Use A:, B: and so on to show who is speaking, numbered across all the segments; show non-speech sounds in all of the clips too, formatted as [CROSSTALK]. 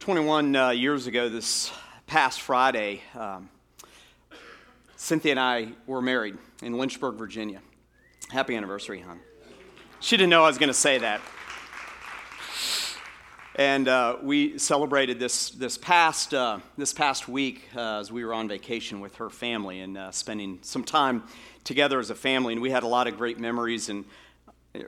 A: 21 uh, years ago, this past Friday, um, Cynthia and I were married in Lynchburg, Virginia. Happy anniversary, hon. She didn't know I was going to say that. And uh, we celebrated this, this, past, uh, this past week uh, as we were on vacation with her family and uh, spending some time together as a family. And we had a lot of great memories and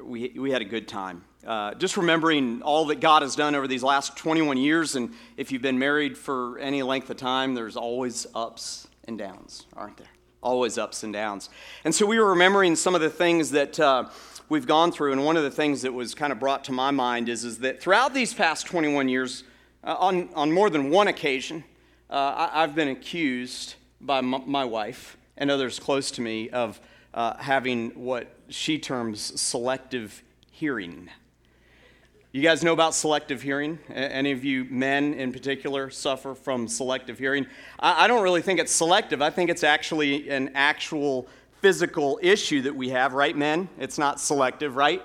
A: we, we had a good time. Uh, just remembering all that God has done over these last 21 years, and if you've been married for any length of time, there's always ups and downs, aren't there? Always ups and downs. And so we were remembering some of the things that uh, we've gone through, and one of the things that was kind of brought to my mind is, is that throughout these past 21 years, uh, on, on more than one occasion, uh, I, have been accused by m- my wife and others close to me of uh, having what she terms selective hearing. You guys know about selective hearing? Any of you men in particular suffer from selective hearing? I don't really think it's selective. I think it's actually an actual physical issue that we have, right, men? It's not selective, right?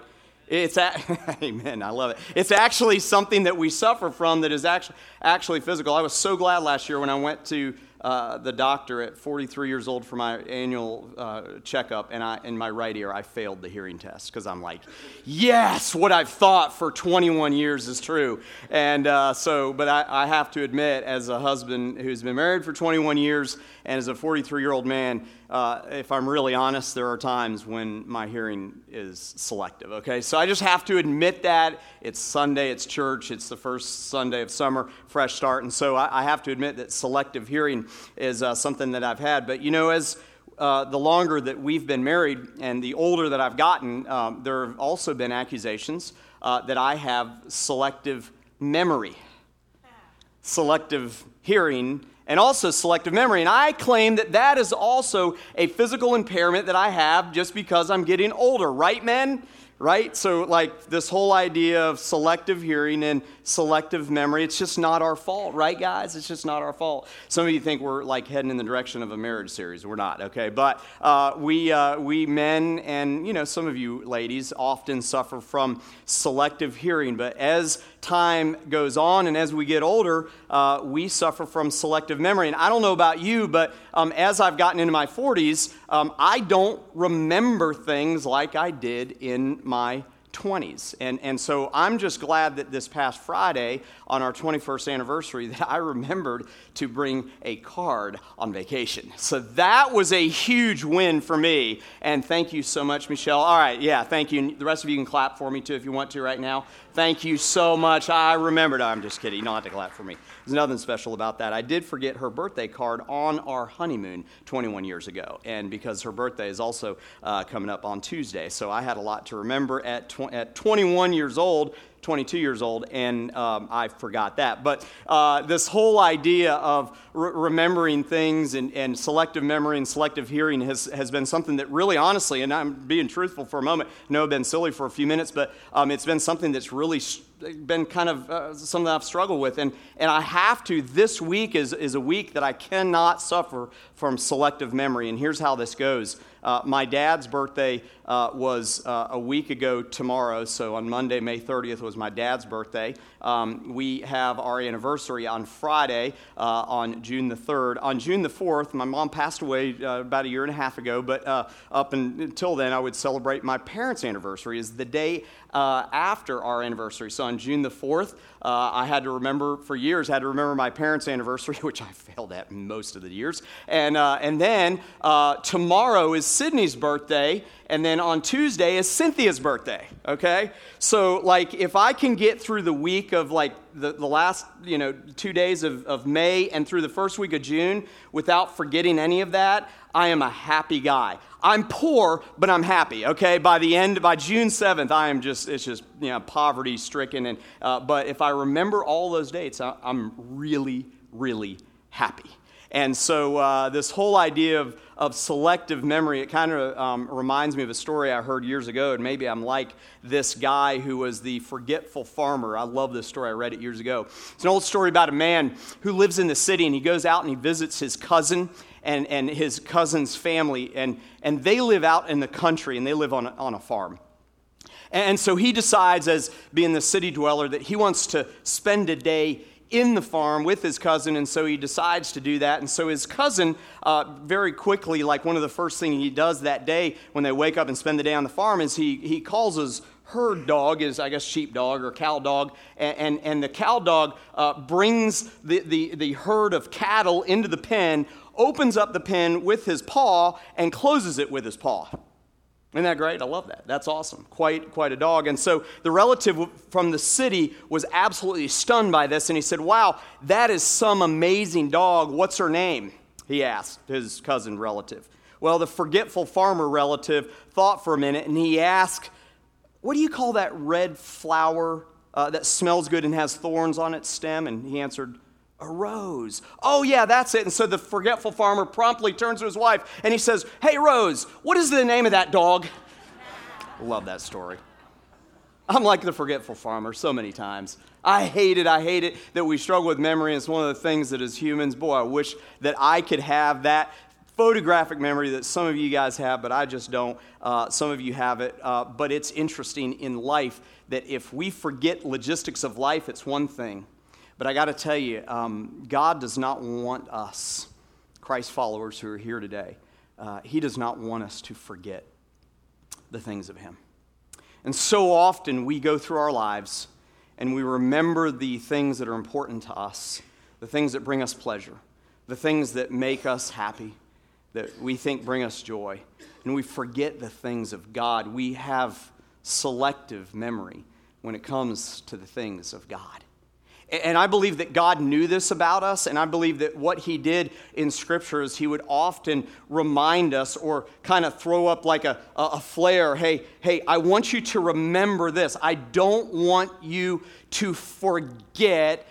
A: It's a, [LAUGHS] amen. I love it. It's actually something that we suffer from that is actually actually physical. I was so glad last year when I went to uh, the doctor at 43 years old for my annual uh, checkup, and I, in my right ear, I failed the hearing test because I'm like, yes, what I've thought for 21 years is true. And uh, so, but I, I have to admit, as a husband who's been married for 21 years and as a 43 year old man, uh, if I'm really honest, there are times when my hearing is selective, okay? So I just have to admit that. It's Sunday, it's church, it's the first Sunday of summer, fresh start. And so I, I have to admit that selective hearing is uh, something that I've had. But you know, as uh, the longer that we've been married and the older that I've gotten, um, there have also been accusations uh, that I have selective memory, selective hearing and also selective memory. And I claim that that is also a physical impairment that I have just because I'm getting older, right, men? right? So, like this whole idea of selective hearing and selective memory, it's just not our fault, right, guys? It's just not our fault. Some of you think we're like heading in the direction of a marriage series. We're not, okay? But uh, we, uh, we men and, you know, some of you ladies often suffer from selective hearing. But as time goes on and as we get older, uh, we suffer from selective memory. And I don't know about you, but um, as I've gotten into my 40s, um, I don't remember things like I did in my 20s. And, and so I'm just glad that this past Friday, on our 21st anniversary, [LAUGHS] that I remembered to bring a card on vacation. So that was a huge win for me. And thank you so much, Michelle. All right, yeah, thank you. The rest of you can clap for me too if you want to right now. Thank you so much. I remembered. I'm just kidding. You don't have to clap for me. There's nothing special about that. I did forget her birthday card on our honeymoon 21 years ago. And because her birthday is also uh, coming up on Tuesday. So I had a lot to remember at, tw- at 21 years old. 22 years old, and um, I forgot that. But uh, this whole idea of re- remembering things and, and, selective memory and selective hearing has, has been something that really, honestly, and I'm being truthful for a moment, I know I've been silly for a few minutes, but um, it's been something that's really been kind of uh, something I've struggled with. And, and I have to, this week is, is a week that I cannot suffer from selective memory. And here's how this goes. Uh, my dad's birthday uh, was uh, a week ago tomorrow, so on Monday, May 30th, was my dad's birthday. Um, we have our anniversary on Friday, uh, on June the 3rd. On June the 4th, my mom passed away uh, about a year and a half ago, but uh, up until then, I would celebrate my parents' anniversary, is the day after our anniversary. So on June the 4th, uh, I had to remember for years, had to remember my parents' anniversary, [LAUGHS] which I failed at most of the years. And, uh, and then uh, tomorrow is Sydney's birthday, and then on Tuesday is Cynthia's birthday, okay? So, like, if I can get through the week of like the, the last, you know, two days of, of May and through the first week of June without forgetting any of that, I am a happy guy. I'm poor, but I'm happy, okay? By the end, by June 7th, I am just, it's just, you know, poverty stricken. And, uh, but if I remember all those dates, I, am really, really happy. And so uh, this whole idea of, of selective memory, it kind of um, reminds me of a story I heard years ago, and maybe I'm like this guy who was the forgetful farmer. I love this story. I read it years ago. It's an old story about a man who lives in the city, and he goes out and he visits his cousin and, and his cousin's family, and, and they live out in the country, and they live on a, on a farm. And so he decides, as being the city dweller, that he wants to spend a day in the farm with his cousin, and so he decides to do that. And so his cousin, uh, very quickly, like one of the first things he does that day when they wake up and spend the day on the farm, is he, he calls his herd dog, is I guess sheep dog or cow dog, and, and, and the cow dog uh, brings the, the, the herd of cattle into the pen, opens up the pen with his paw, and closes it with his paw. Isn't that great? I love that. That's awesome. Quite, quite a dog. And so the relative from the city was absolutely stunned by this, and he said, Wow, that is some amazing dog. What's her name? He asked his cousin relative. Well, the forgetful farmer relative thought for a minute, and he asked, What do you call that red flower uh, that smells good and has thorns on its stem? And he answered, a rose. Oh, yeah, that's it. And so the forgetful farmer promptly turns to his wife and he says, Hey, Rose, what is the name of that dog? [LAUGHS] Love that story. I'm like the forgetful farmer so many times. I hate it. I hate it that we struggle with memory. It's one of the things that as humans, boy, I wish that I could have that photographic memory that some of you guys have, but I just don't. Uh, some of you have it. Uh, but it's interesting in life that if we forget logistics of life, it's one thing. But I got to tell you, um, God does not want us, Christ followers who are here today, uh, He does not want us to forget the things of Him. And so often we go through our lives and we remember the things that are important to us, the things that bring us pleasure, the things that make us happy, that we think bring us joy, and we forget the things of God. We have selective memory when it comes to the things of God. And I believe that God knew this about us, and I believe that what He did in Scripture is He would often remind us or kind of throw up like a, a flare hey, hey, I want you to remember this. I don't want you to forget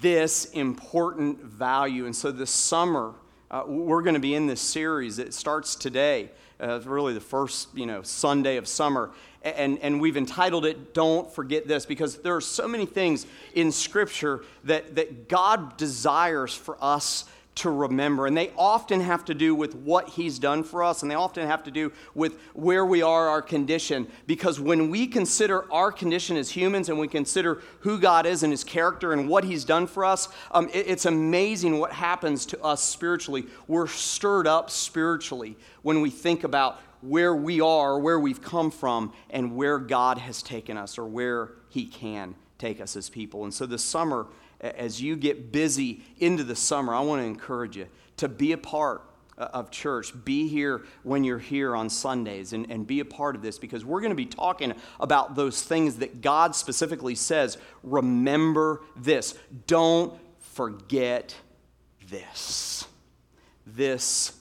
A: this important value. And so this summer, uh, we're going to be in this series. It starts today. Uh, really the first you know Sunday of summer, and, and we've entitled it Don't Forget This because there are so many things in Scripture that, that God desires for us to remember. And they often have to do with what He's done for us, and they often have to do with where we are, our condition. Because when we consider our condition as humans and we consider who God is and His character and what He's done for us, um, it, it's amazing what happens to us spiritually. We're stirred up spiritually when we think about where we are, where we've come from, and where God has taken us or where He can take us as people. And so this summer, as you get busy into the summer, I want to encourage you to be a part uh, of church. Be here when you're here on Sundays and, and be a part of this because we're going to be talking about those things that God specifically says. Remember this. Don't forget this. This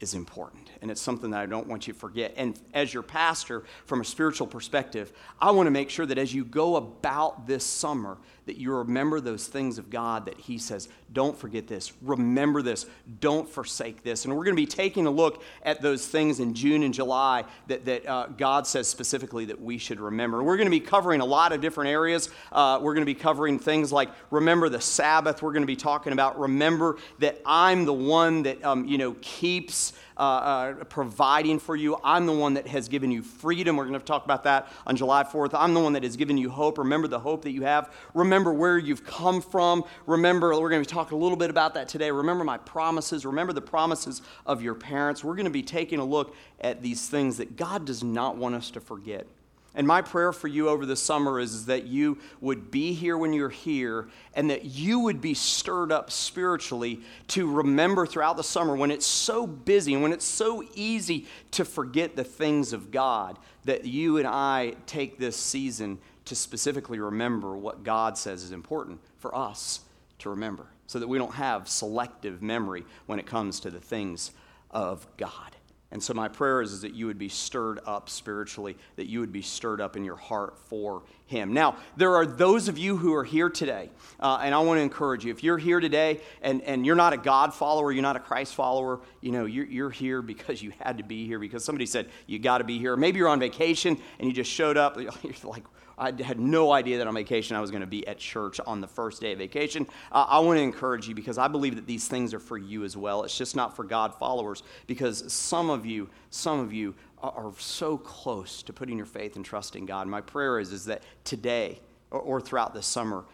A: is important and it's something that I don't want you to forget. And as your pastor, from a spiritual perspective, I want to make sure that as you go about this summer, that you remember those things of God that He says, don't forget this, remember this, don't forsake this. And we're going to be taking a look at those things in June and July that, that uh, God says specifically that we should remember. We're going to be covering a lot of different areas. Uh, we're going to be covering things like remember the Sabbath. We're going to be talking about remember that I'm the one that, um, you know, keeps. Uh, uh, providing for you. I'm the one that has given you freedom. We're going to talk about that on July 4th. I'm the one that has given you hope. Remember the hope that you have. Remember where you've come from. Remember, we're going to talk a little bit about that today. Remember my promises. Remember the promises of your parents. We're going to be taking a look at these things that God does not want us to forget. And my prayer for you over the summer is, is, that you would be here when you're here and that you would be stirred up spiritually to remember throughout the summer when it's so busy and when it's so easy to forget the things of God, that you and I take this season to specifically remember what God says is important for us to remember so that we don't have selective memory when it comes to the things of God. And so, my prayer is, is that you would be stirred up spiritually, that you would be stirred up in your heart for Him. Now, there are those of you who are here today, uh, and I want to encourage you. If you're here today and, and you're not a God follower, you're not a Christ follower, you know, you're, you're here because you had to be here, because somebody said you got to be here. Maybe you're on vacation and you just showed up. [LAUGHS] You're like, I had no idea that on vacation I was going to be at church on the first day of vacation. Uh, I want to encourage you because I believe that these things are for you as well. It's just not for God followers because some of you, some of you are so close to putting your faith and trust in God. My prayer is, is that today or, or throughout this summer,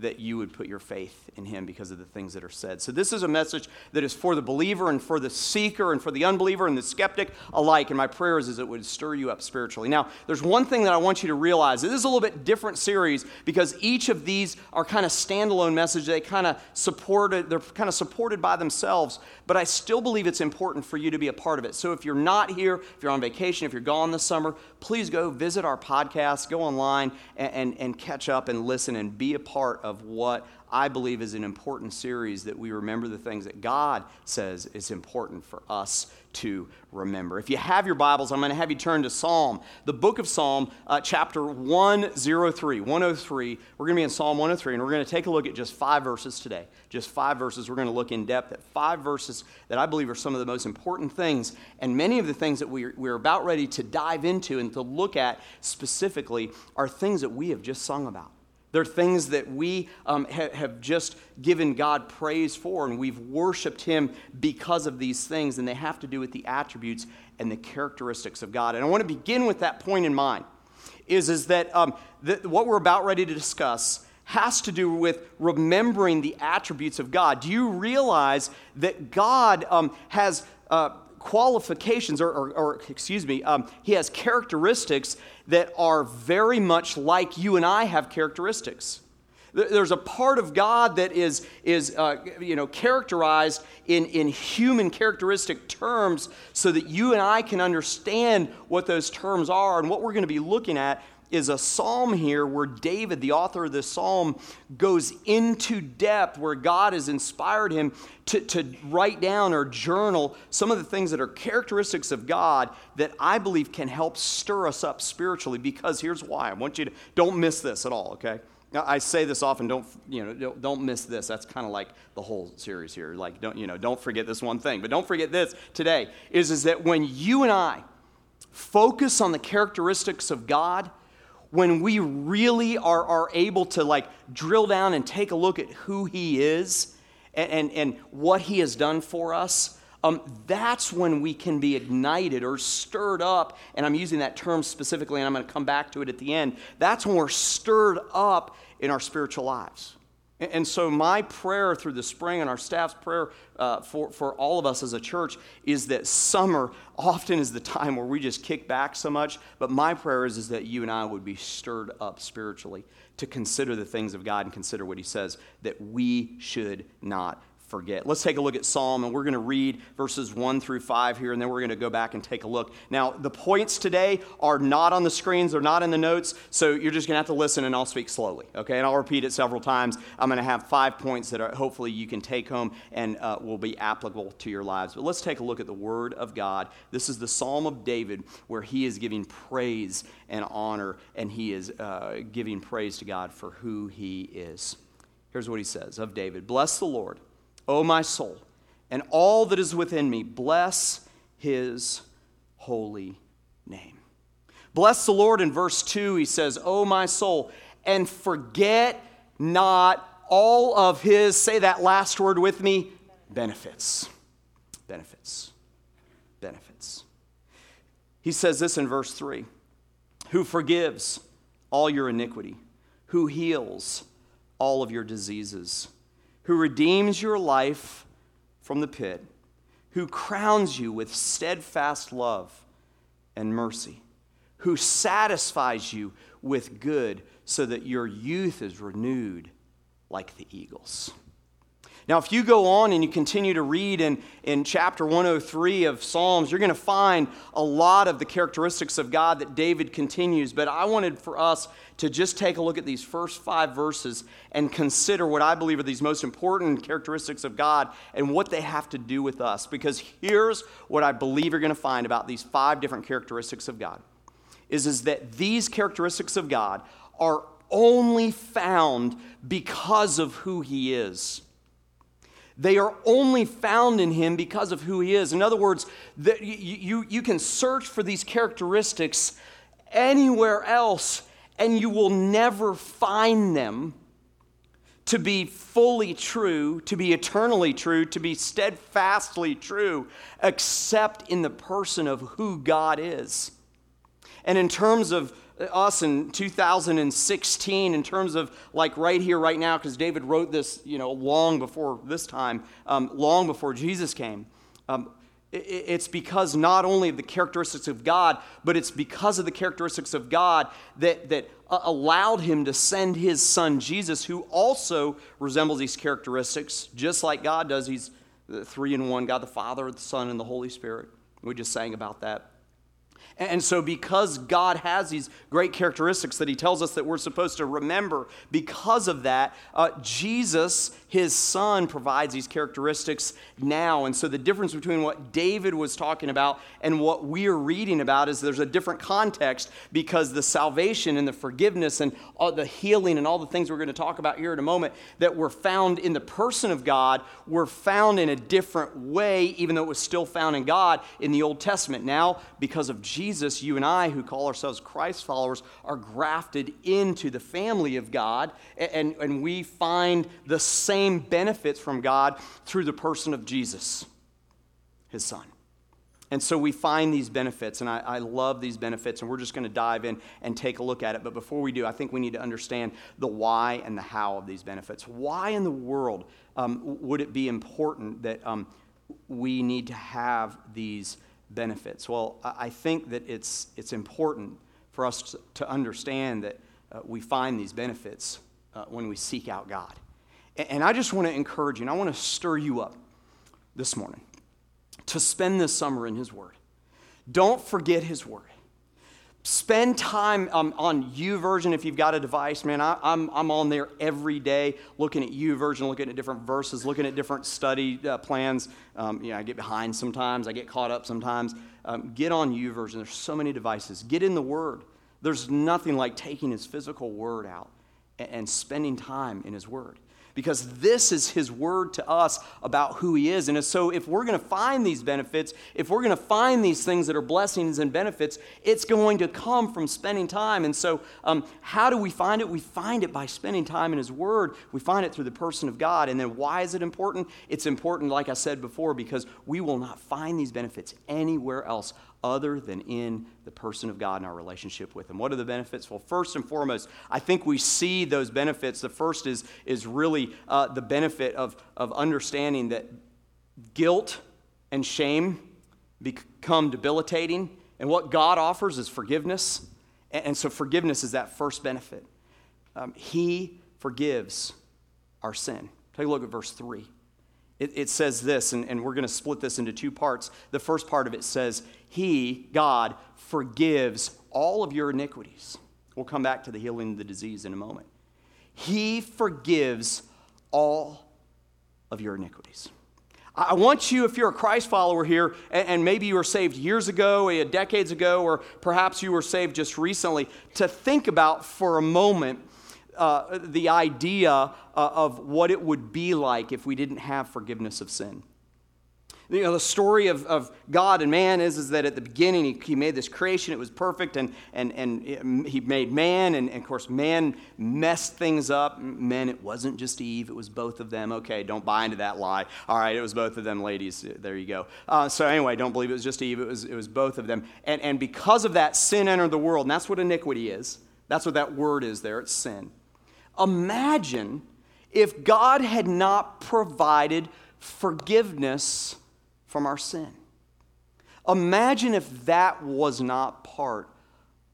A: that you would put your faith in him because of the things that are said. So, this is a message that is for the believer and for the seeker and for the unbeliever and the skeptic alike. And my prayer is, is it would stir you up spiritually. Now, there's one thing that I want you to realize this is a little bit different series because each of these are kind of standalone messages. They kind of supported, they're kind of supported by themselves, but I still believe it's important for you to be a part of it. So, if you're not here, if you're on vacation, if you're gone this summer, please go visit our podcast, go online and, and, and catch up and listen and be a part of what I believe is an important series that we remember the things that God says is important for us to remember. If you have your Bibles, I'm going to have you turn to Psalm, the book of Psalm, uh, chapter 103. 103. We're going to be in Psalm 103, and we're going to take a look at just five verses today. Just five verses. We're going to look in depth at five verses that I believe are some of the most important things, and many of the things that we're, we're about ready to dive into and to look at specifically are things that we have just sung about. They're things that we um, ha- have just given God praise for, and we've worshiped Him because of these things, and they have to do with the attributes and the characteristics of God. And I want to begin with that point in mind is, is that um, what we're about ready to discuss has to do with remembering the attributes of God. Do you realize that God um, has. Uh, qualifications, or, or, or excuse me, um, he has characteristics that are very much like you and I have characteristics. There's a part of God that is, is uh, you know, characterized in, in human characteristic terms so that you and I can understand what those terms are. And what we're going to be looking at is a psalm here where David, the author of this psalm, goes into depth where God has inspired him to, to write down or journal some of the things that are characteristics of God that I believe can help stir us up spiritually. Because here's why I want you to don't miss this at all, okay? I say this often. Don't you know? Don't miss this. That's kind of like the whole series here. Like, don't you know? Don't forget this one thing. But don't forget this today. Is is that when you and I focus on the characteristics of God, when we really are, are able to like drill down and take a look at who he is and, and, and what he has done for us, um, that's when we can be ignited or stirred up. And I'm using that term specifically, and I'm going to come back to it at the end. That's when we're stirred up in our spiritual lives. And so, my prayer through the spring and our staff's prayer uh, for, for all of us as a church is that summer often is the time where we just kick back so much. But my prayer is, is that you and I would be stirred up spiritually to consider the things of God and consider what He says that we should not forget. Let's take a look at Psalm, and we're going to read verses 1 through 5 here, and then we're going to go back and take a look. Now, the points today are not on the screens, they're not in the notes, so you're just going to have to listen, and I'll speak slowly, okay? And I'll repeat it several times. I'm going to have five points that are, hopefully you can take home and uh, will be applicable to your lives. But let's take a look at the Word of God. This is the Psalm of David, where he is giving praise and honor, and he is uh, giving praise to God for who he is. Here's what he says of David Bless the Lord. O my soul, and all that is within me, bless his holy name. Bless the Lord in verse 2, he says, O my soul, and forget not all of his, say that last word with me, benefits. Benefits. Benefits. He says this in verse 3 Who forgives all your iniquity, who heals all of your diseases who redeems your life from the pit, who crowns you with steadfast love and mercy, who satisfies you with good so that your youth is renewed like the eagles. Now, if you go on and you continue to read in, in chapter 103 of Psalms, you're going to find a lot of the characteristics of God that David continues. But I wanted for us to just take a look at these first five verses and consider what I believe are these most important characteristics of God and what they have to do with us. Because here's what I believe you're going to find about these five different characteristics of God is, is that these characteristics of God are only found because of who He is. They are only found in him because of who he is. In other words, that you, you, you can search for these characteristics anywhere else and you will never find them to be fully true, to be eternally true, to be steadfastly true, except in the person of who God is. And in terms of us in 2016 in terms of like right here, right now, because David wrote this, you know, long before this time, um, long before Jesus came. Um, it's because not only of the characteristics of God, but it's because of the characteristics of God that, that uh, allowed him to send his son Jesus, who also resembles these characteristics, just like God does. He's three in one God the Father, the Son, and the Holy Spirit. We just sang about that. And so, because God has these great characteristics that He tells us that we're supposed to remember, because of that, uh, Jesus, His Son, provides these characteristics now. And so, the difference between what David was talking about and what we are reading about is there's a different context because the salvation and the forgiveness and all the healing and all the things we're going to talk about here in a moment that were found in the person of God were found in a different way, even though it was still found in God in the Old Testament. Now, because of Jesus, Jesus, you and I, who call ourselves Christ followers, are grafted into the family of God, and, and we find the same benefits from God through the person of Jesus, his son. And so we find these benefits, and I, I, love these benefits, and we're just going to dive in and take a look at it. But before we do, I think we need to understand the why and the how of these benefits. Why in the world um, would it be important that um, we need to have these benefits? Well, I think that it's, it's important for us to understand that uh, we find these benefits uh, when we seek out God. And I just want to encourage you, and I want to stir you up this morning to spend this summer in His Word. Don't forget His Word spend time um, on YouVersion if you've got a device man. I, am I'm, I'm on there every day looking at YouVersion looking at different verses looking at different study uh, plans. Um, you know, i get behind sometimes i get caught up sometimes. Um, get on YouVersion. There's so many devices. Get in the word. There's nothing like taking his physical word out and, and spending time in his word because this is his word to us about who he is. And so, if we're going to find these benefits, if we're going to find these things that are blessings and benefits, it's going to come from spending time. And so, um, how do we find it? We find it by spending time in his word. We find it through the person of God. And then, why is it important? It's important, like I said before, because we will not find these benefits anywhere else other than in the person of God and our relationship with Him. What are the benefits? Well, first and foremost, I think we see those benefits. The first is, is really uh, the benefit of, of understanding that guilt and shame become debilitating, and what God offers is forgiveness. And, and so, forgiveness is that first benefit. Um, he forgives our sin. Take a look at verse 3. It, it says this, and, and we're going to split this into two parts. The first part of it says, He, God, forgives all of your iniquities. We'll come back to the healing of the disease in a moment. He forgives all of your iniquities. I want you, if you're a Christ follower here, and maybe you were saved years ago, decades ago, or perhaps you were saved just recently, to think about for a moment uh, the idea uh, of what it would be like if we didn't have forgiveness of sin. You know, the story of, of God and man is, is that at the beginning he, he made this creation, it was perfect, and, and, and he made man, and, and, of course, man messed things up. Men, it wasn't just Eve, it was both of them. Okay, don't buy into that lie. All right, it was both of them, ladies. There you go. Uh, so, anyway, don't believe it was just Eve, it was, it was both of them. And, and because of that, sin entered the world, and that's what iniquity is. That's what that word is there, it's sin. Imagine if God had not provided forgiveness from our sin. Imagine if that was not part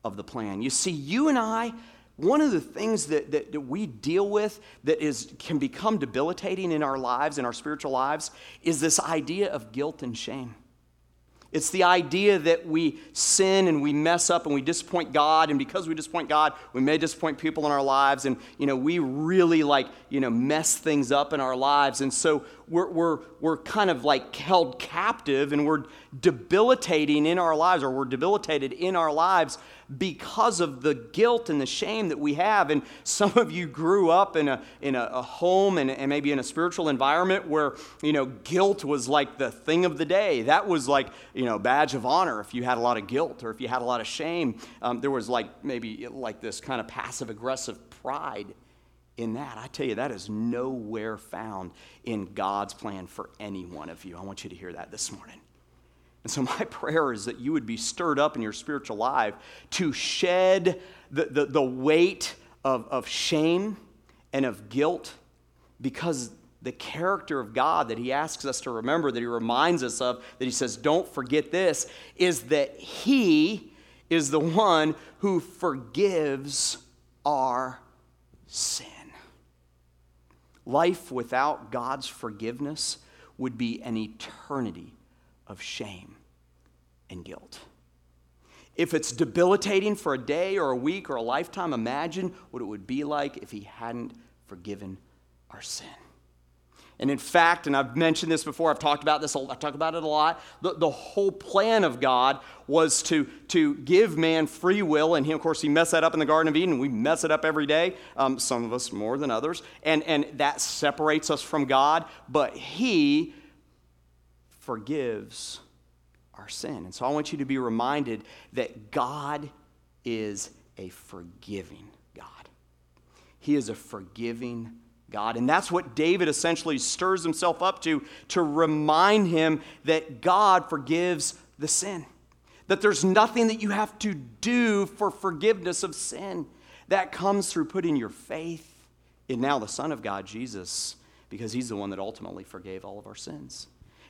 A: of the plan. You see, you and I, one of the things that, that, that, we deal with that is, can become debilitating in our lives, in our spiritual lives, is this idea of guilt and shame. It's the idea that we sin and we mess up and we disappoint God, and because we disappoint God, we may disappoint people in our lives, and you know we really like you know mess things up in our lives, and so we're we're we're kind of like held captive, and we're debilitating in our lives, or we're debilitated in our lives because of the guilt and the shame that we have. And some of you grew up in a, in a, a home and, and maybe in a spiritual environment where, you know, guilt was like the thing of the day. That was like, you know, badge of honor if you had a lot of guilt or if you had a lot of shame. Um, there was like maybe like this kind of passive aggressive pride in that. I tell you, that is nowhere found in God's plan for any one of you. I want you to hear that this morning. And so, [LAUGHS] my prayer is that you would be stirred up in your spiritual life to shed the, the, the weight of, of shame and of guilt because the character of God that He asks us to remember, that He reminds us of, that He says, don't forget this, is that He is the one who forgives our sin. Life without God's forgiveness would be an eternity of shame and guilt. If it's debilitating for a day or a week or a lifetime, imagine what it would be like if He hadn't forgiven our sin. And in fact, and I've mentioned this before, I've talked about this, I talk about it a lot. The, the whole plan of God was to, to give man free will. And he, of course, he messed that up in the Garden of Eden. We mess it up every day, um, some of us more than others. And, and that separates us from God. But he forgives our sin. And so I want you to be reminded that God is a forgiving God. He is a forgiving God. And that's what David essentially stirs himself up to, to remind him that God forgives the sin. That there's nothing that you have to do for forgiveness of sin. That comes through putting your faith in now the Son of God, Jesus, because he's the one that ultimately forgave all of our sins.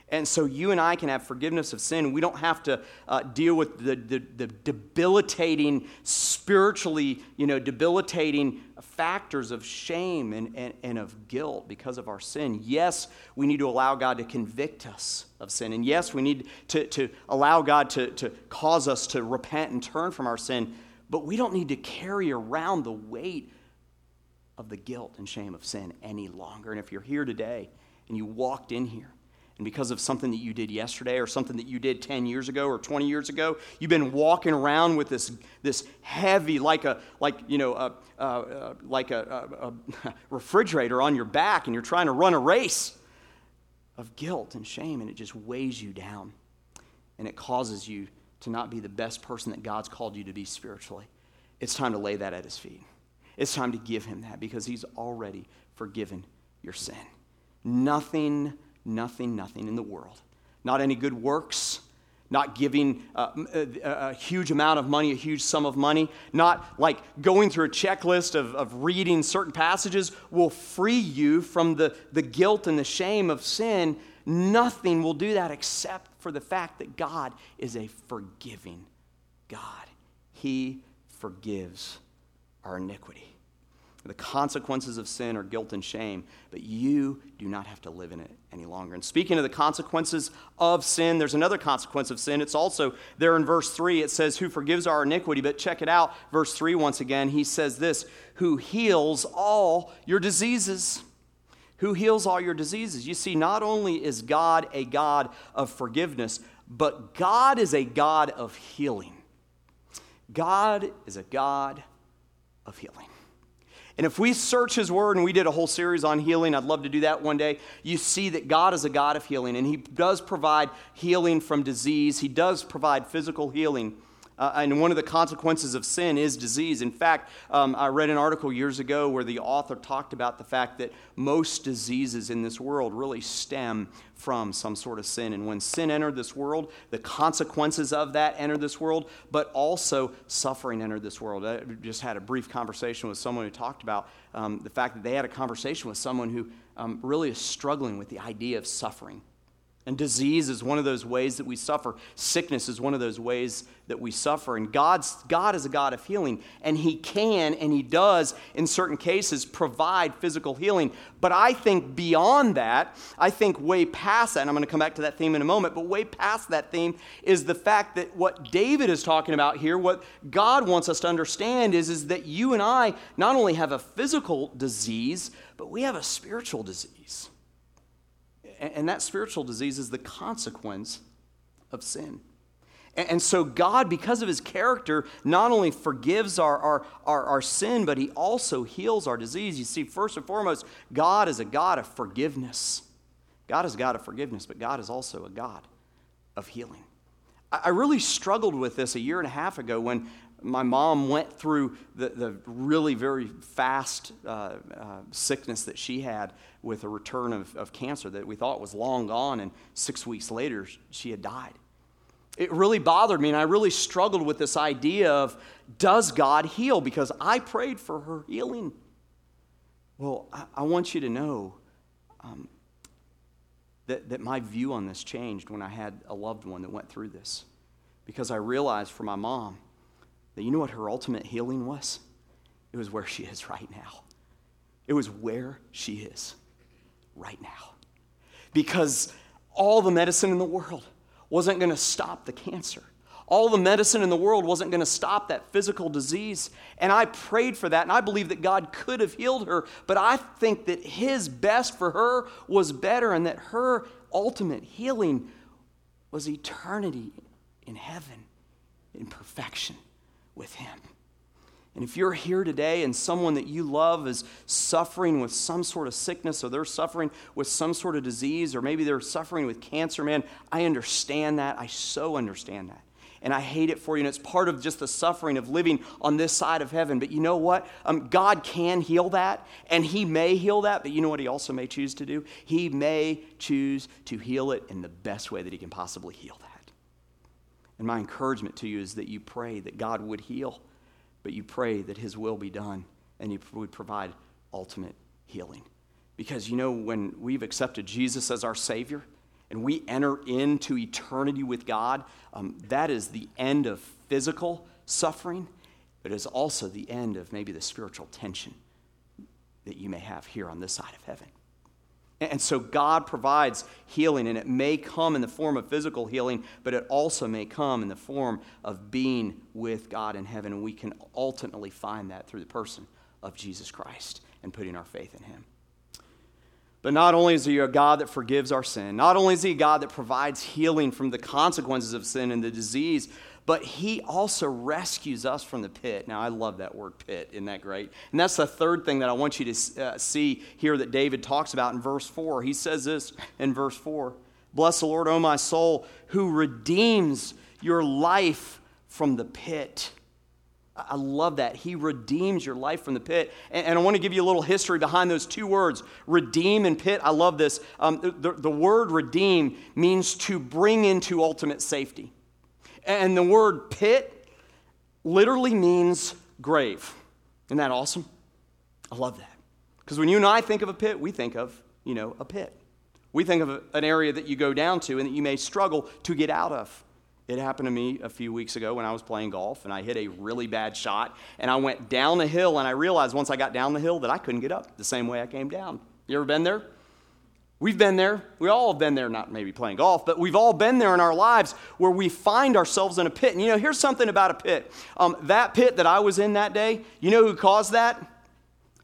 A: And so you and I can have forgiveness of sin. We don't have to uh, deal with the, the, the, debilitating, spiritually, you know, debilitating factors of shame and, and, and of guilt because of our sin. Yes, we need to allow God to convict us of sin. And yes, we need to, to allow God to, to cause us to repent and turn from our sin. But we don't need to carry around the weight of the guilt and shame of sin any longer. And if you're here today and you walked in here, and because of something that you did yesterday or something that you did 10 years ago or 20 years ago, you've been walking around with this, this heavy, like a, like, you know, a, a, like a, a [LAUGHS] refrigerator on your back, and you're trying to run a race of guilt and shame, and it just weighs you down. And it causes you to not be the best person that God's called you to be spiritually. It's time to lay that at his feet. It's time to give him that because he's already forgiven your sin. Nothing nothing, nothing in the world. Not any good works, not giving uh, a, a, uh, uh, a, huge amount of money, a huge sum of money, not like going through a checklist of, of reading certain passages will free you from the, the guilt and the shame of sin. Nothing will do that except for the fact that God is a forgiving God. He forgives our iniquity. The consequences of sin are guilt and shame, but you do not have to live in it any longer. And speaking of the consequences of sin, there's another consequence of sin. It's also there in verse 3. It says, Who forgives our iniquity. But check it out. Verse 3, once again, he says this Who heals all your diseases. Who heals all your diseases. You see, not only is God a God of forgiveness, but God is a God of healing. God is a God of healing. And if we search His Word, and we did a whole series on healing, I'd love to do that one day, you see that God is a God of healing, and He does provide healing from disease, He does provide physical healing. Uh, and one of the consequences of sin is disease. In fact, um, I read an article years ago where the author talked about the fact that most diseases in this world really stem from some sort of sin. And when sin entered this world, the consequences of that entered this world, but also suffering entered this world. I just had a brief conversation with someone who talked about um, the fact that they had a conversation with someone who um, really is struggling with the idea of suffering. And disease is one of those ways that we suffer. Sickness is one of those ways that we suffer. And God's, God is a God of healing. And He can and He does, in certain cases, provide physical healing. But I think beyond that, I think way past that, and I'm going to come back to that theme in a moment, but way past that theme is the fact that what David is talking about here, what God wants us to understand is, is that you and I not only have a physical disease, but we have a spiritual disease and that spiritual disease is the consequence of sin. And so, God, because of his character, not only forgives our, our, our, our, sin, but he also heals our disease. You see, first and foremost, God is a God of forgiveness. God is a God of forgiveness, but God is also a God of healing. I really struggled with this a year and a half ago when my mom went through the, the really very fast uh, uh, sickness that she had with a return of, of cancer that we thought was long gone, and six weeks later, she had died. It really bothered me, and I really struggled with this idea of does God heal? Because I prayed for her healing. Well, I, I want you to know um, that, that my view on this changed when I had a loved one that went through this. Because I realized for my mom that you know what her ultimate healing was? It was where she is right now. It was where she is right now. Because all the medicine in the world wasn't going to stop the cancer. All the medicine in the world wasn't going to stop that physical disease. And I prayed for that, and I believe that God could have healed her, but I think that His best for her was better, and that her ultimate healing was eternity in heaven in perfection with Him. And if you're here today and someone that you love is suffering with some sort of sickness or they're suffering with some sort of disease or maybe they're suffering with cancer, man, I understand that. I so understand that. And I hate it for you. And it's part of just the suffering of living on this side of heaven. But you know what? Um, God can heal that, and He may heal that. But you know what He also may choose to do? He may choose to heal it in the best way that He can possibly heal that. And my encouragement to you is that you pray that God would heal but you pray that His will be done and He would provide ultimate healing. Because you know, when we've accepted Jesus as our Savior and we enter into eternity with God, um, that is the end of physical suffering, but it is also the end of maybe the spiritual tension that you may have here on this side of heaven. And so God provides healing, and it may come in the form of physical healing, but it also may come in the form of being with God in heaven. And we can ultimately find that through the person of Jesus Christ and putting our faith in Him. But not only is He a God that forgives our sin, not only is He a God that provides healing from the consequences of sin and the disease, but he also rescues us from the pit. Now, I love that word pit. Isn't that great? And that's the third thing that I want you to uh, see here that David talks about in verse 4. He says this in verse 4 Bless the Lord, O my soul, who redeems your life from the pit. I love that. He redeems your life from the pit. And, I want to give you a little history behind those two words redeem and pit. I love this. Um, the, the word redeem means to bring into ultimate safety. And the word pit literally means grave. Isn't that awesome? I love that. Because when you and I think of a pit, we think of, you know, a pit. We think of an area that you go down to and that you may struggle to get out of. It happened to me a few weeks ago when I was playing golf and I hit a really bad shot and I went down the hill and I realized once I got down the hill that I couldn't get up the same way I came down. You ever been there? We've been there. We all have been there, not maybe playing golf, but we've all been there in our lives where we find ourselves in a pit. And you know, here's something about a pit. Um, that pit that I was in that day, you know who caused that?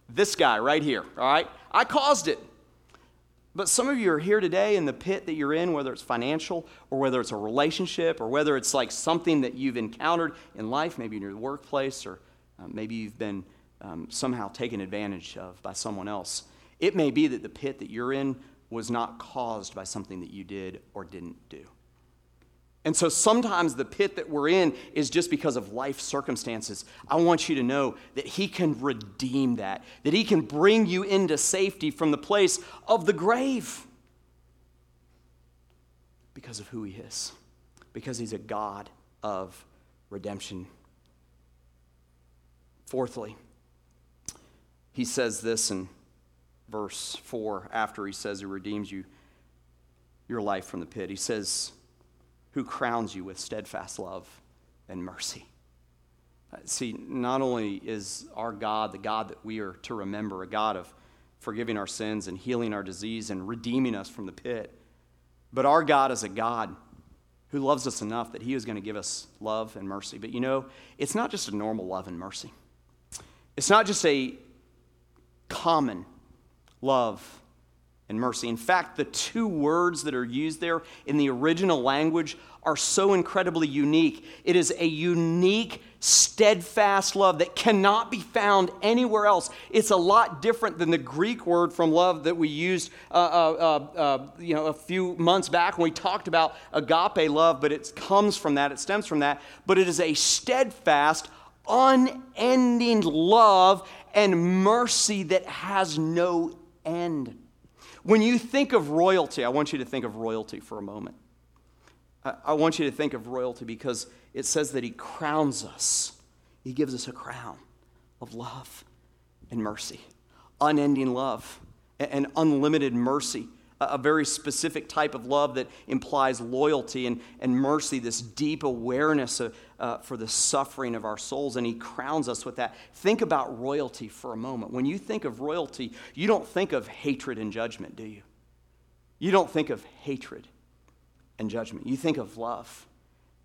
A: This guy right here, all right? I caused it. But some of you are here today in the pit that you're in, whether it's financial or whether it's a relationship or whether it's like something that you've encountered in life, maybe in your workplace or uh, maybe you've been um, somehow taken advantage of by someone else. It may be that the pit that you're in was not caused by something that you did or didn't do. And so sometimes the pit that we're in is just because of life circumstances. I want you to know that He can redeem that, that He can bring you into safety from the place of the grave because of who He is, because He's a God of redemption. Fourthly, He says this in verse 4, after he says he redeems you, your life from the pit. He says, Who crowns you with steadfast love and mercy. Uh, see, not only is our God the God that we are to remember, a God of forgiving our sins and healing our disease and redeeming us from the pit, but our God is a God who loves us enough that he is going to give us love and mercy. But you know, it's not just a normal love and mercy, it's not just a common love, and mercy. In fact, the two words that are used there in the original language are so incredibly unique. It is a unique, steadfast love that cannot be found anywhere else. It's a lot different than the Greek word from love that we used uh, uh, uh, uh you know, a few months back when we talked about agape love, but it comes from that, it stems from that. But it is a steadfast, unending love and mercy that has no end. When you think of royalty, I want you to think of royalty for a moment. I, want you to think of royalty because it says that He crowns us, He gives us a crown of love and mercy, unending love and unlimited mercy a very specific type of love that implies loyalty and, and mercy, this deep awareness of, uh, for the suffering of our souls, and He crowns us with that. Think about royalty for a moment. When you think of royalty, you don't think of hatred and judgment, do you? You don't think of hatred and judgment, you think of love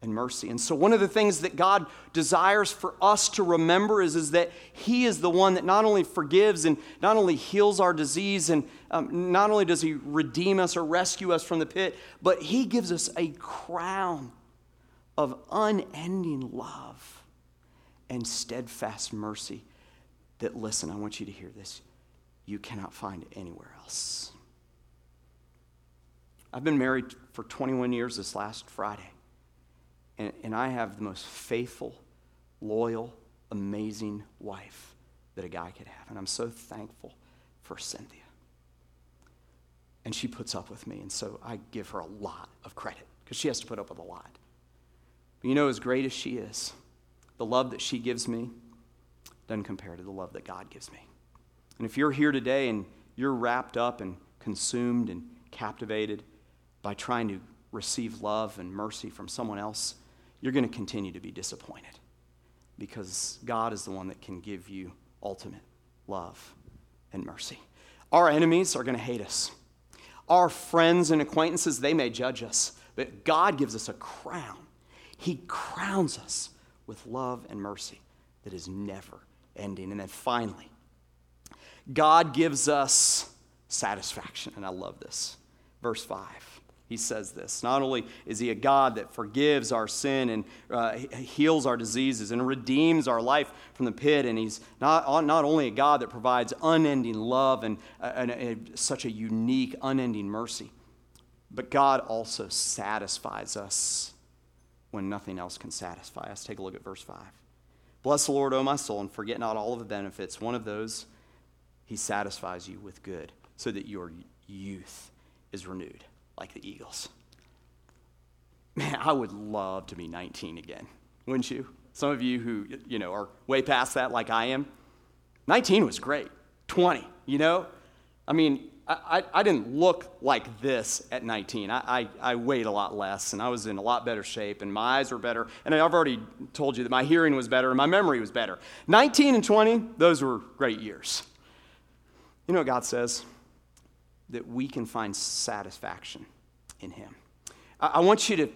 A: and mercy. And so, one of the things that God desires for us to remember is, is that He is the one that not only forgives and not only heals our disease, and um, not only does He redeem us or rescue us from the pit, but He gives us a crown of unending love and steadfast mercy. That, listen, I want you to hear this, you cannot find anywhere else. I've been married for 21 years this last Friday. And, and I have the most faithful, loyal, amazing wife that a guy could have. And I'm so thankful for Cynthia. And she puts up with me. And so I give her a lot of credit because she has to put up with a lot. But you know, as great as she is, the love that she gives me doesn't compare to the love that God gives me. And if you're here today and you're wrapped up and consumed and captivated by trying to receive love and mercy from someone else, you're going to continue to be disappointed because God is the one that can give you ultimate love and mercy. Our enemies are going to hate us. Our friends and acquaintances, they may judge us, but God gives us a crown. He crowns us with love and mercy that is never ending. And then finally, God gives us satisfaction. And I love this. Verse 5 he says this. Not only is he a God that forgives our sin and uh, heals our diseases and redeems our life from the pit, and he's not, not only a God that provides unending love and, uh, and, and such a unique, unending mercy, but God also satisfies us when nothing else can satisfy us. Take a look at verse 5. Bless the Lord, O my soul, and forget not all of the benefits. One of those, he satisfies you with good, so that your youth is renewed like the Eagles. Man, I would love to be 19 again, wouldn't you? Some of you who, you know, are way past that like I am. 19 was great. 20, you know? I mean, I, I, didn't look like this at 19. I, I, I weighed a lot less, and I was in a lot better shape, and my eyes were better. And I've already told you that my hearing was better, and my memory was better. 19 and 20, those were great years. You know what God says? that we can find satisfaction in Him. I, I want, you to,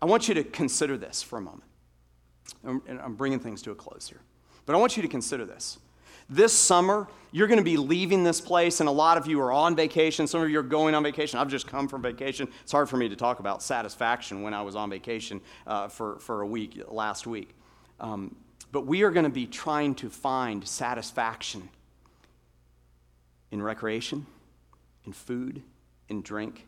A: I want you to consider this for a moment. And I'm bringing things to a close here. But I want you to consider this. This summer, you're going to be leaving this place, and a lot of you are on vacation. Some of you are going on vacation. I've just come from vacation. It's hard for me to talk about satisfaction when I was on vacation uh, for, for a week, last week. Um, but we are going to be trying to find satisfaction in recreation, in food, in drink.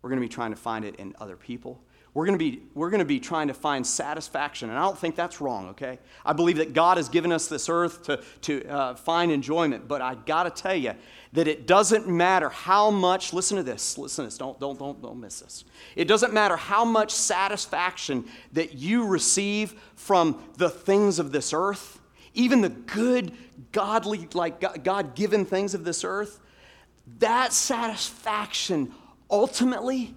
A: We're going to be trying to find it in other people. We're going, to be, we're going to be trying to find satisfaction. And I don't think that's wrong, okay? I believe that God has given us this earth to, to uh, find enjoyment. But I got to tell you that it doesn't matter how much, listen to this, listen to this, don't, don't, don't, don't miss this. It doesn't matter how much satisfaction that you receive from the things of this earth, even the good, godly, like God given things of this earth that satisfaction ultimately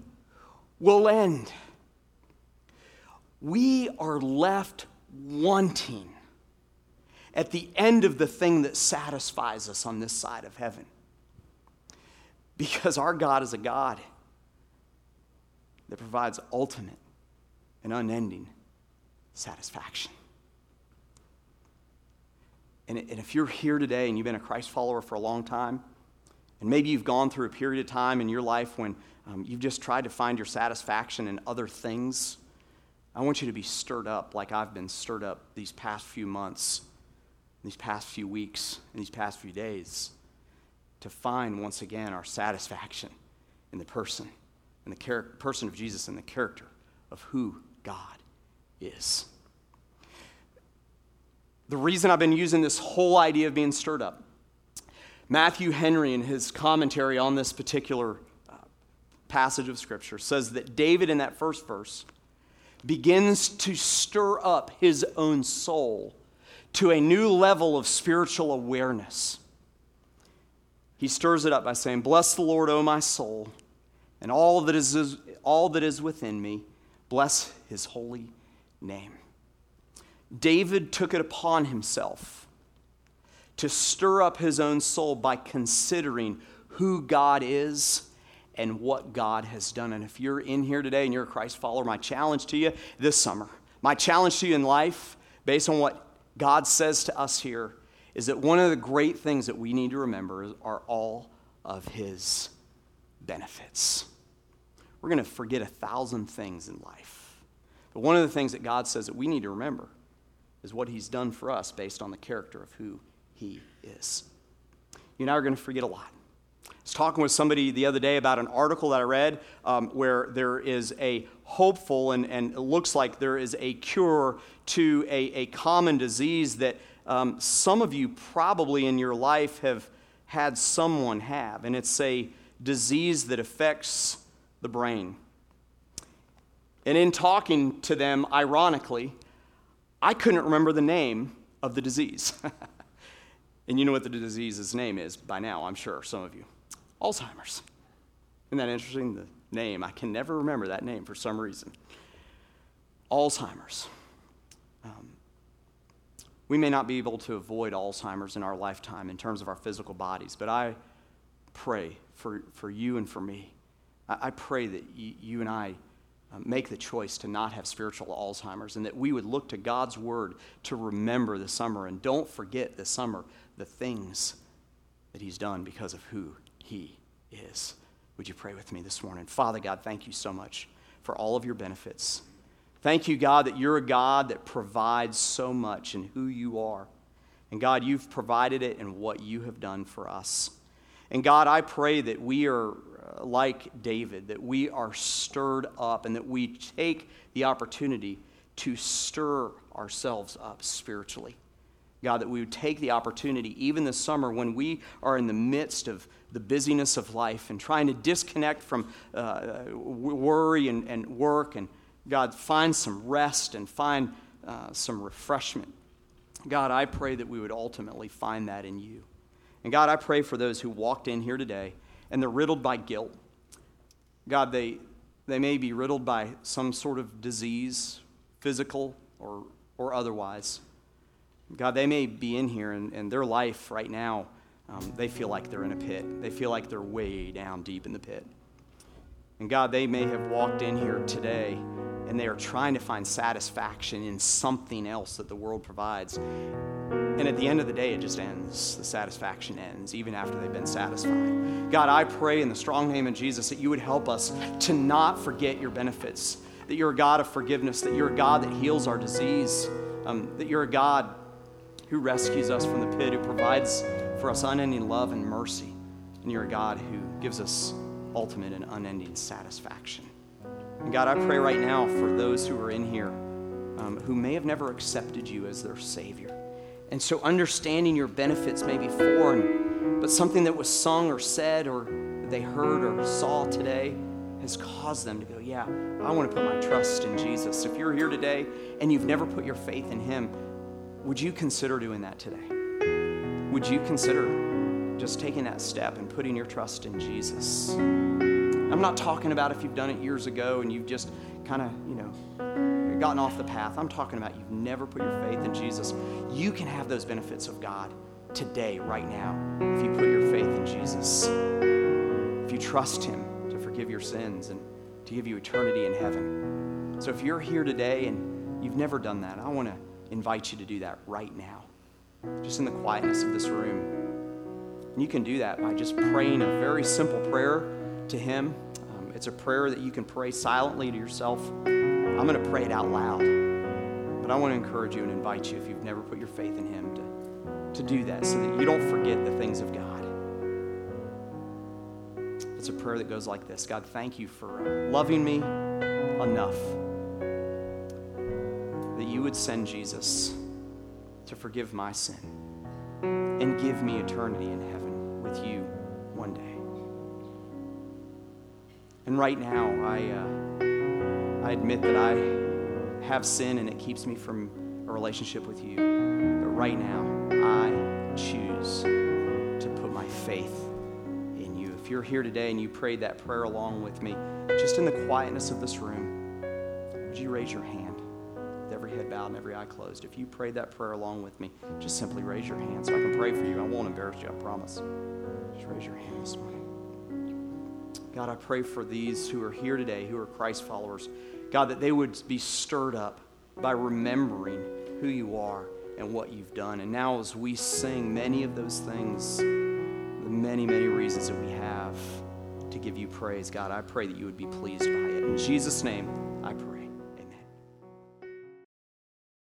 A: will end. We are left wanting at the end of the thing that satisfies us on this side of heaven. Because our God is a God that provides ultimate and unending satisfaction. And if you're here today and you've been a Christ follower for a long time, and maybe you've gone through a period of time in your life when um, you've just tried to find your satisfaction in other things. I want you to be stirred up like I've been stirred up these past few months, these past few weeks, and these past few days to find once again our satisfaction in the person, in the char- person of Jesus and the character of who God is. The reason I've been using this whole idea of being stirred up Matthew Henry, in his commentary on this particular uh, passage of Scripture says that David, in that first verse, begins to stir up his own soul to a new level of spiritual awareness. He stirs it up by saying, Bless the Lord, O my soul, and all that is, all that is within me. Bless his holy name. David took it upon himself to stir up his own soul by considering who God is and what God has done. And if you're in here today and you're a Christ follower, my challenge to you this summer, my challenge to you in life, based on what God says to us here, is that one of the great things that we need to remember are all of His benefits. We're going to forget a thousand things in life. But one of the things that God says that we need to remember is what He's done for us based on the character of who He is. You and I are going to forget a lot. I was talking with somebody the other day about an article that I read um, where there is a hopeful and, and it looks like there is a cure to a, a common disease that um, some of you probably in your life have had someone have, and it's a disease that affects the brain. And in talking to them, ironically, I couldn't remember the name of the disease. [LAUGHS] and you know what the disease's name is by now, I'm sure, some of you. Alzheimer's. Isn't that interesting? The name. I can never remember that name for some reason. Alzheimer's. Um, we may not be able to avoid Alzheimer's in our lifetime in terms of our physical bodies, but I pray for, for you and for me. I, I pray that y- you and I uh, make the choice to not have spiritual Alzheimer's and that we would look to God's word to remember the summer and don't forget the summer the things that He's done because of who he is. Would you pray with me this morning? Father God, thank you so much for all of your benefits. Thank you, God, that you're a God that provides so much in who you are. And God, you've provided it in what you have done for us. And God, I pray that we are uh, like David, that we are stirred up and that we take the opportunity to stir ourselves up spiritually. God, that we would take the opportunity, even this summer when we are in the midst of the busyness of life and trying to disconnect from uh, worry and, and work, and God, find some rest and find uh, some refreshment. God, I pray that we would ultimately find that in you. And God, I pray for those who walked in here today and they're riddled by guilt. God, they, they may be riddled by some sort of disease, physical or, or otherwise. God, they may be in here and, and their life right now um, they feel like they're in a pit. They feel like they're way down deep in the pit. And God, they may have walked in here today and they are trying to find satisfaction in something else that the world provides. And at the end of the day, it just ends. The satisfaction ends, even after they've been satisfied. God, I pray in the strong name of Jesus that you would help us to not forget your benefits, that you're a God of forgiveness, that you're a God that heals our disease, um, that you're a God who rescues us from the pit, who provides for us unending love and mercy. And you're a God who gives us ultimate and unending satisfaction. And God, I pray right now for those who are in here um, who may have never accepted you as their Savior. And so understanding your benefits may be foreign, but something that was sung or said or they heard or saw today has caused them to go, Yeah, I want to put my trust in Jesus. If you're here today and you've never put your faith in Him, would you consider doing that today? would you consider just taking that step and putting your trust in Jesus? I'm not talking about if you've done it years ago and you've just kind of, you know, gotten off the path. I'm talking about you've never put your faith in Jesus. You can have those benefits of God today, right now, if you put your faith in Jesus. If you trust Him to forgive your sins and to give you eternity in heaven. So if you're here today and you've never done that, I want to invite you to do that right now just in the quietness of this room. And you can do that by just praying a very simple prayer to Him. Um, it's a prayer that you can pray silently to yourself. I'm going to pray it out loud. But I want to encourage you and invite you, if you've never put your faith in Him, to, to do that so that you don't forget the things of God. It's a prayer that goes like this God, thank you for loving me enough you would send Jesus to forgive my sin and give me eternity in heaven with you one day. And right now, I, uh, I admit that I have sin and it keeps me from a relationship with you. But right now, I choose to put my faith in you. If you're here today and you prayed that prayer along with me, just in the quietness of this room, would you raise your hand? Head bowed and every eye closed. If you prayed that prayer along with me, just simply raise your hand so I can pray for you. I won't embarrass you, I promise. Just raise your hand this morning. God, I pray for these who are here today, who are Christ followers. God, that they would be stirred up by remembering who you are and what you've done. And now, as we sing many of those things, the many, many reasons that we have to give you praise, God, I pray that you would be pleased by it. In Jesus' name.